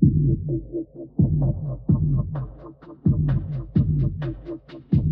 Thank you.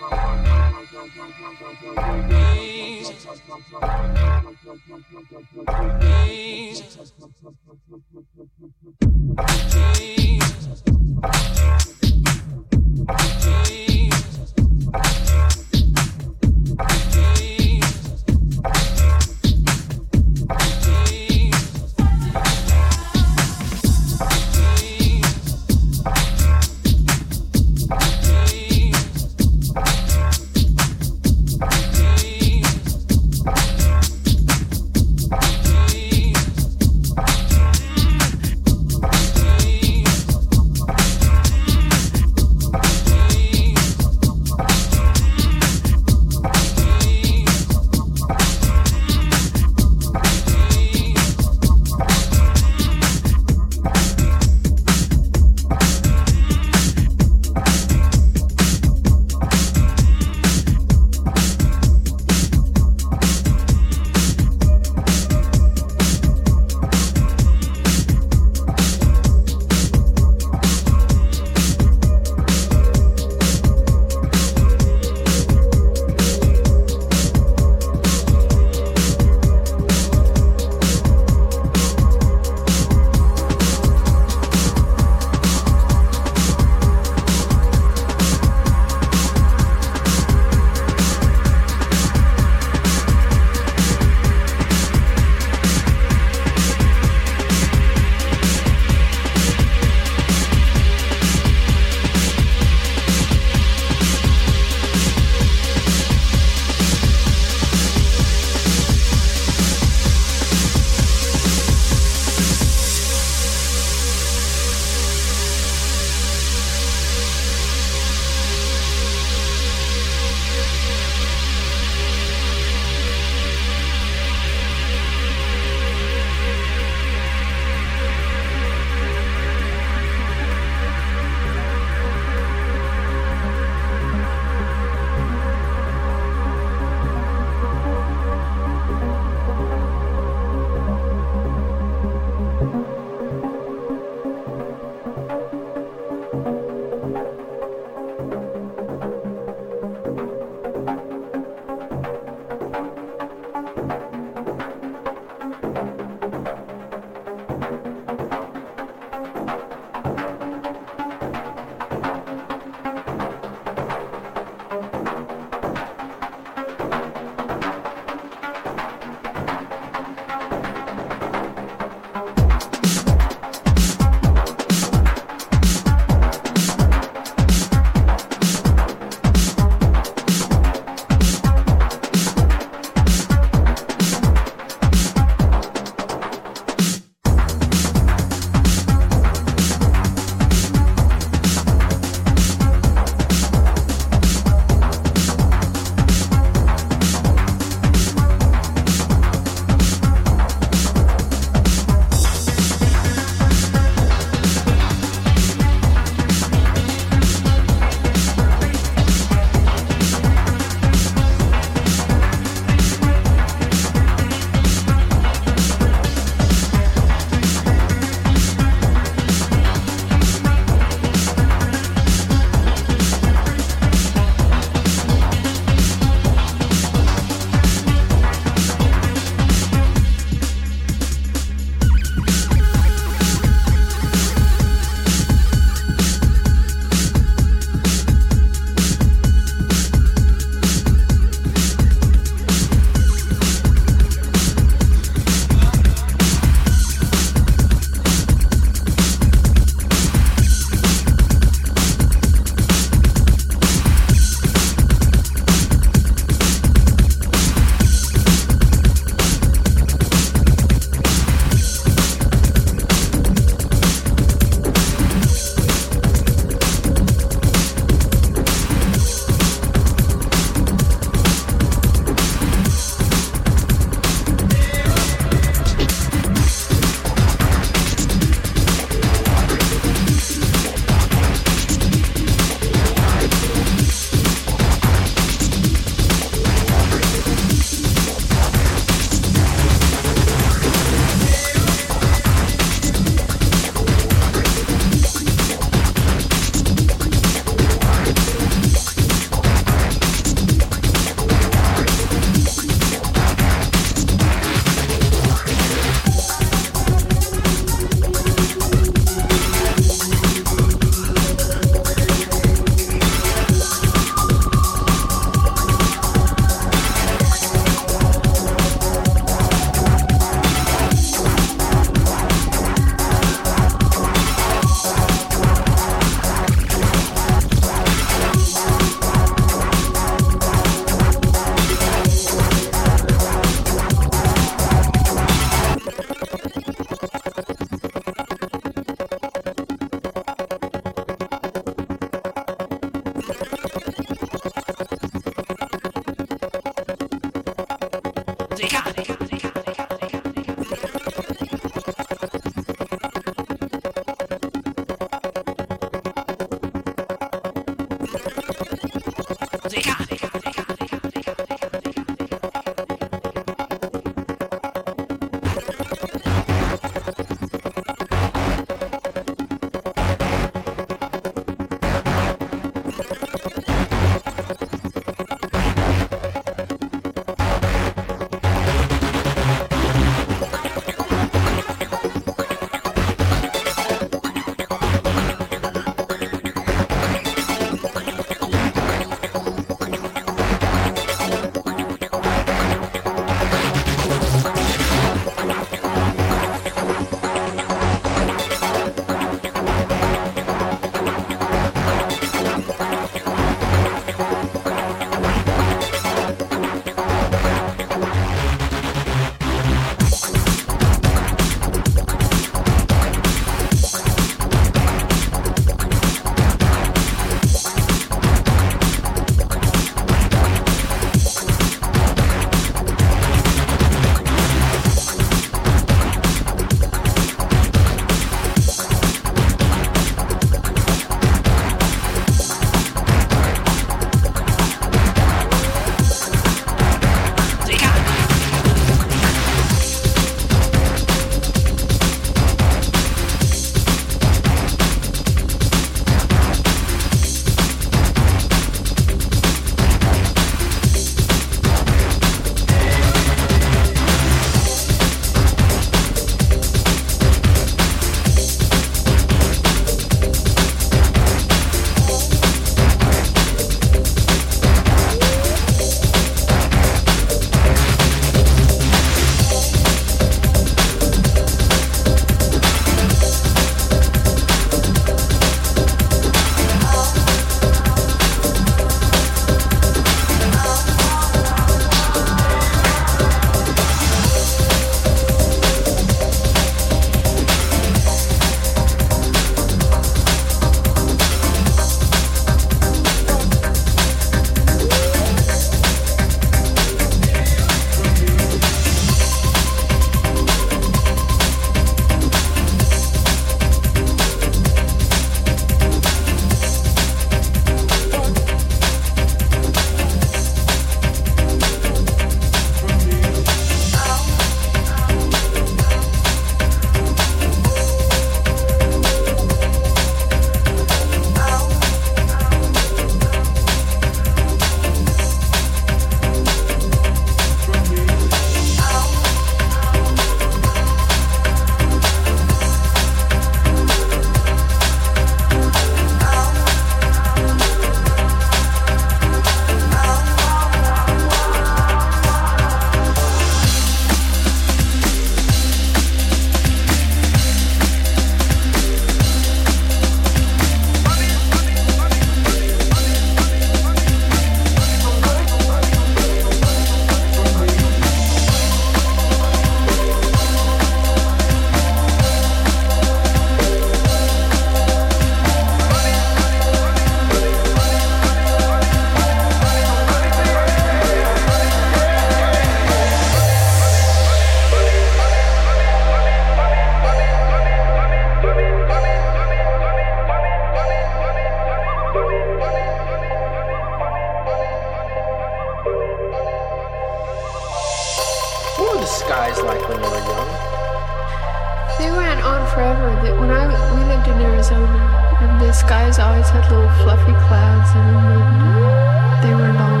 And the skies always had little fluffy clouds in them, and they were long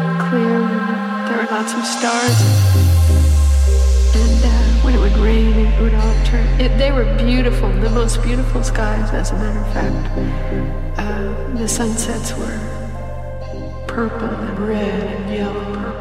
and clear, and there were lots of stars. And uh, when it would rain, it would all turn. It, they were beautiful, the most beautiful skies, as a matter of fact. Uh, the sunsets were purple and red and yellow, purple.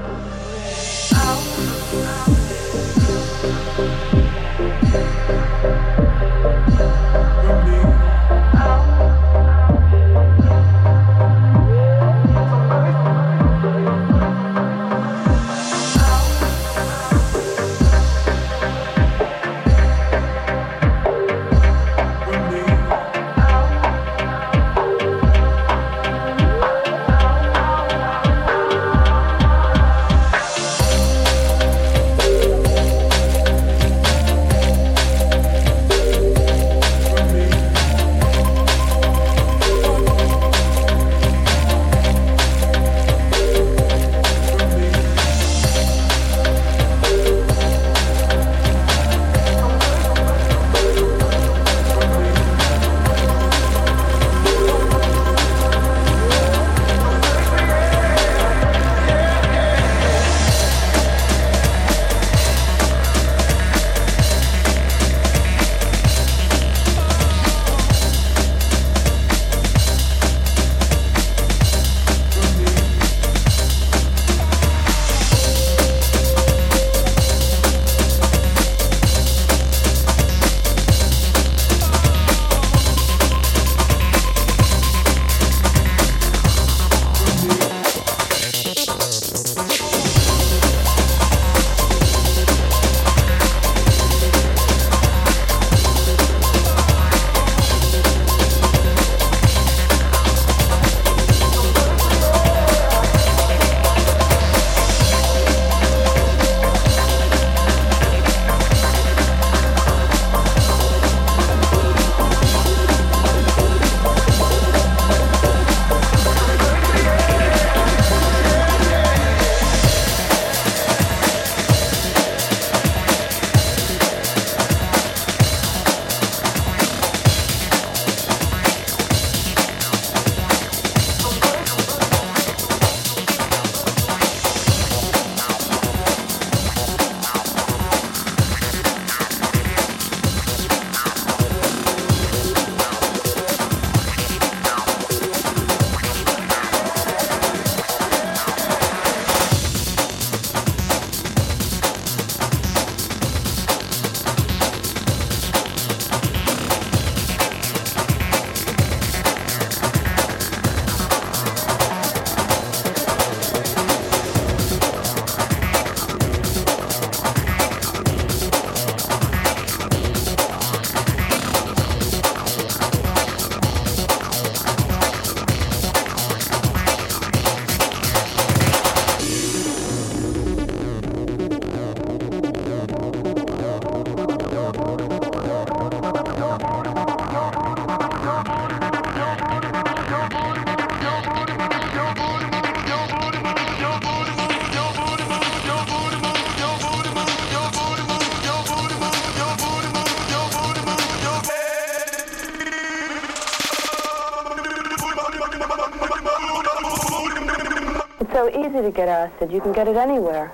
Easy to get acid. You can get it anywhere.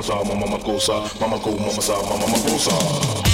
mama mama sa, mama go cosa, mama cool, mama sa, mama mama cosa.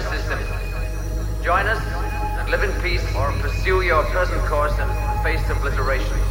system. Join us and live in peace or pursue your present course and face obliteration.